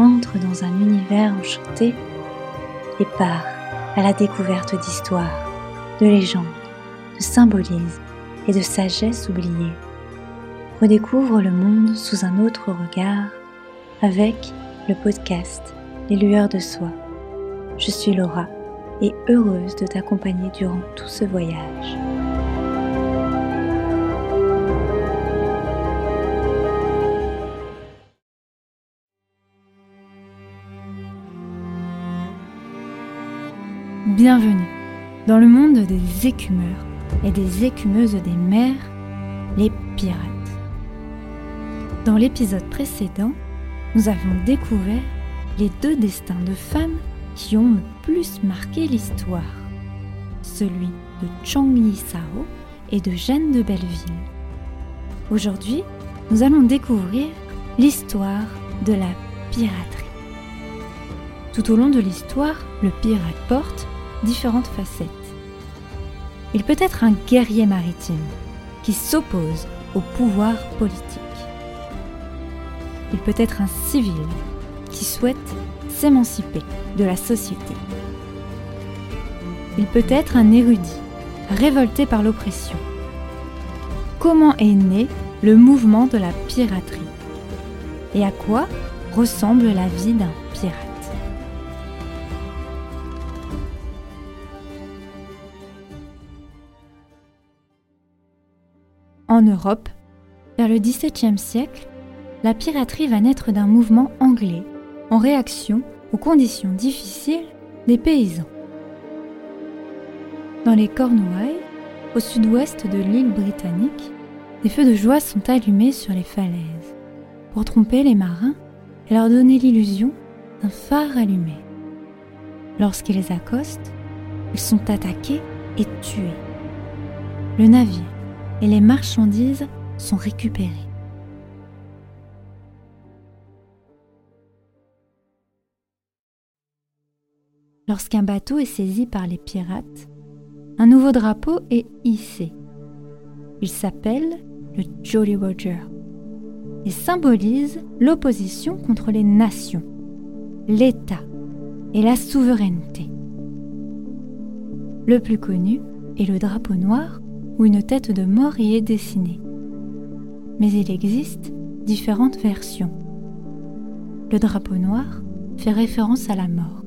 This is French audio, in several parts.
entre dans un univers enchanté et part à la découverte d'histoires, de légendes, de symbolismes et de sagesse oubliée. Redécouvre le monde sous un autre regard avec le podcast Les lueurs de soi. Je suis Laura et heureuse de t'accompagner durant tout ce voyage. Bienvenue dans le monde des écumeurs et des écumeuses des mers, les pirates. Dans l'épisode précédent, nous avons découvert les deux destins de femmes qui ont le plus marqué l'histoire, celui de Chang Yi Sao et de Jeanne de Belleville. Aujourd'hui, nous allons découvrir l'histoire de la piraterie. Tout au long de l'histoire, le pirate porte différentes facettes. Il peut être un guerrier maritime qui s'oppose au pouvoir politique. Il peut être un civil qui souhaite s'émanciper de la société. Il peut être un érudit révolté par l'oppression. Comment est né le mouvement de la piraterie? Et à quoi ressemble la vie d'un pirate? En Europe, vers le XVIIe siècle, la piraterie va naître d'un mouvement anglais en réaction aux conditions difficiles des paysans. Dans les Cornouailles, au sud-ouest de l'île britannique, des feux de joie sont allumés sur les falaises pour tromper les marins et leur donner l'illusion d'un phare allumé. Lorsqu'ils accostent, ils sont attaqués et tués. Le navire et les marchandises sont récupérées. Lorsqu'un bateau est saisi par les pirates, un nouveau drapeau est hissé. Il s'appelle le Jolly Roger et symbolise l'opposition contre les nations, l'État et la souveraineté. Le plus connu est le drapeau noir où une tête de mort y est dessinée. Mais il existe différentes versions. Le drapeau noir fait référence à la mort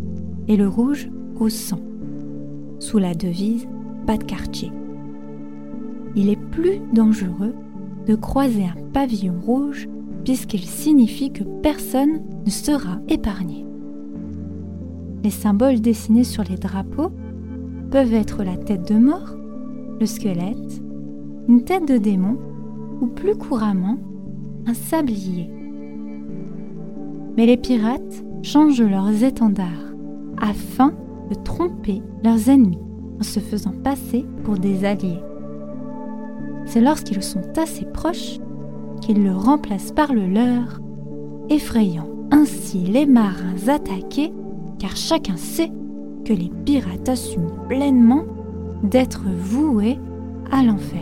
et le rouge au sang, sous la devise pas de quartier. Il est plus dangereux de croiser un pavillon rouge puisqu'il signifie que personne ne sera épargné. Les symboles dessinés sur les drapeaux peuvent être la tête de mort le squelette, une tête de démon ou plus couramment un sablier. Mais les pirates changent leurs étendards afin de tromper leurs ennemis en se faisant passer pour des alliés. C'est lorsqu'ils sont assez proches qu'ils le remplacent par le leur, effrayant ainsi les marins attaqués car chacun sait que les pirates assument pleinement d'être voué à l'enfer.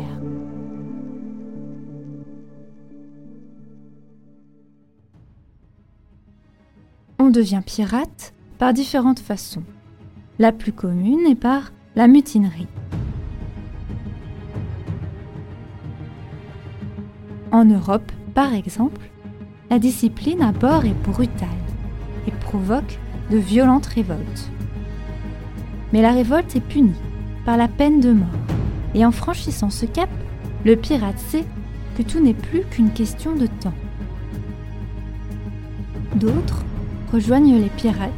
On devient pirate par différentes façons. La plus commune est par la mutinerie. En Europe, par exemple, la discipline à bord est brutale et provoque de violentes révoltes. Mais la révolte est punie par la peine de mort. Et en franchissant ce cap, le pirate sait que tout n'est plus qu'une question de temps. D'autres rejoignent les pirates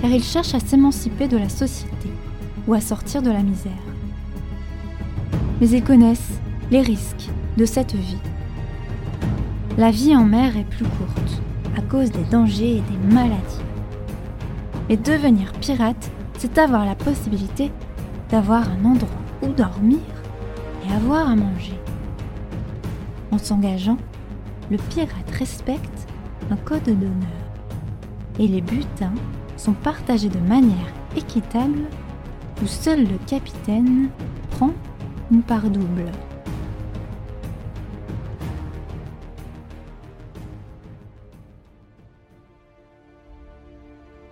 car ils cherchent à s'émanciper de la société ou à sortir de la misère. Mais ils connaissent les risques de cette vie. La vie en mer est plus courte à cause des dangers et des maladies. Et devenir pirate, c'est avoir la possibilité d'avoir un endroit où dormir et avoir à manger. En s'engageant, le pirate respecte un code d'honneur et les butins sont partagés de manière équitable où seul le capitaine prend une part double.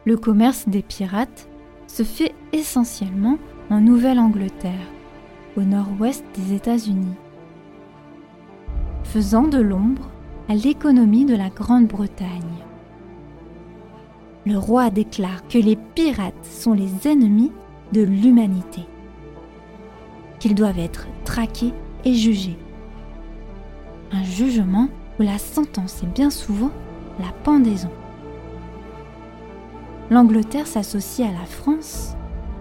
Le commerce des pirates se fait essentiellement en Nouvelle-Angleterre, au nord-ouest des États-Unis, faisant de l'ombre à l'économie de la Grande-Bretagne. Le roi déclare que les pirates sont les ennemis de l'humanité, qu'ils doivent être traqués et jugés. Un jugement où la sentence est bien souvent la pendaison. L'Angleterre s'associe à la France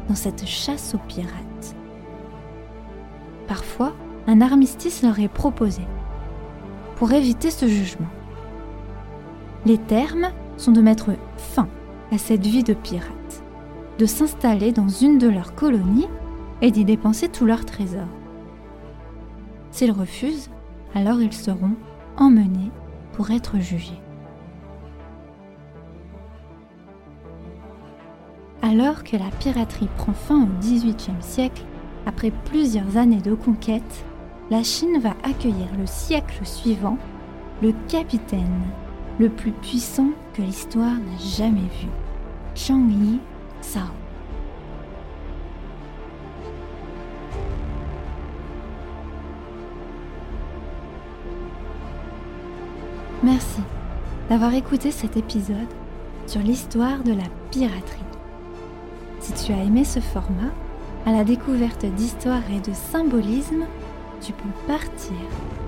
dans cette chasse aux pirates. Parfois, un armistice leur est proposé pour éviter ce jugement. Les termes sont de mettre fin à cette vie de pirate, de s'installer dans une de leurs colonies et d'y dépenser tous leurs trésors. S'ils refusent, alors ils seront emmenés pour être jugés. Alors que la piraterie prend fin au XVIIIe siècle, après plusieurs années de conquête, la Chine va accueillir le siècle suivant le capitaine le plus puissant que l'histoire n'a jamais vu, Chang Yi Sao. Merci d'avoir écouté cet épisode sur l'histoire de la piraterie. Si tu as aimé ce format, à la découverte d'histoire et de symbolisme, tu peux partir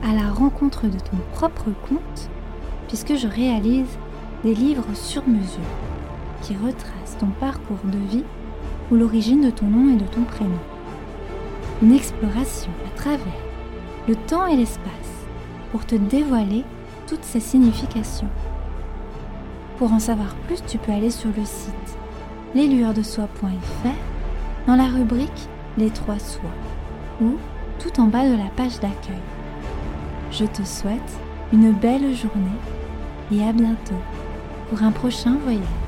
à la rencontre de ton propre conte puisque je réalise des livres sur mesure qui retracent ton parcours de vie ou l'origine de ton nom et de ton prénom. Une exploration à travers le temps et l'espace pour te dévoiler toutes ces significations. Pour en savoir plus, tu peux aller sur le site leslueursdesoi.fr dans la rubrique Les trois soins ou tout en bas de la page d'accueil. Je te souhaite une belle journée et à bientôt pour un prochain voyage.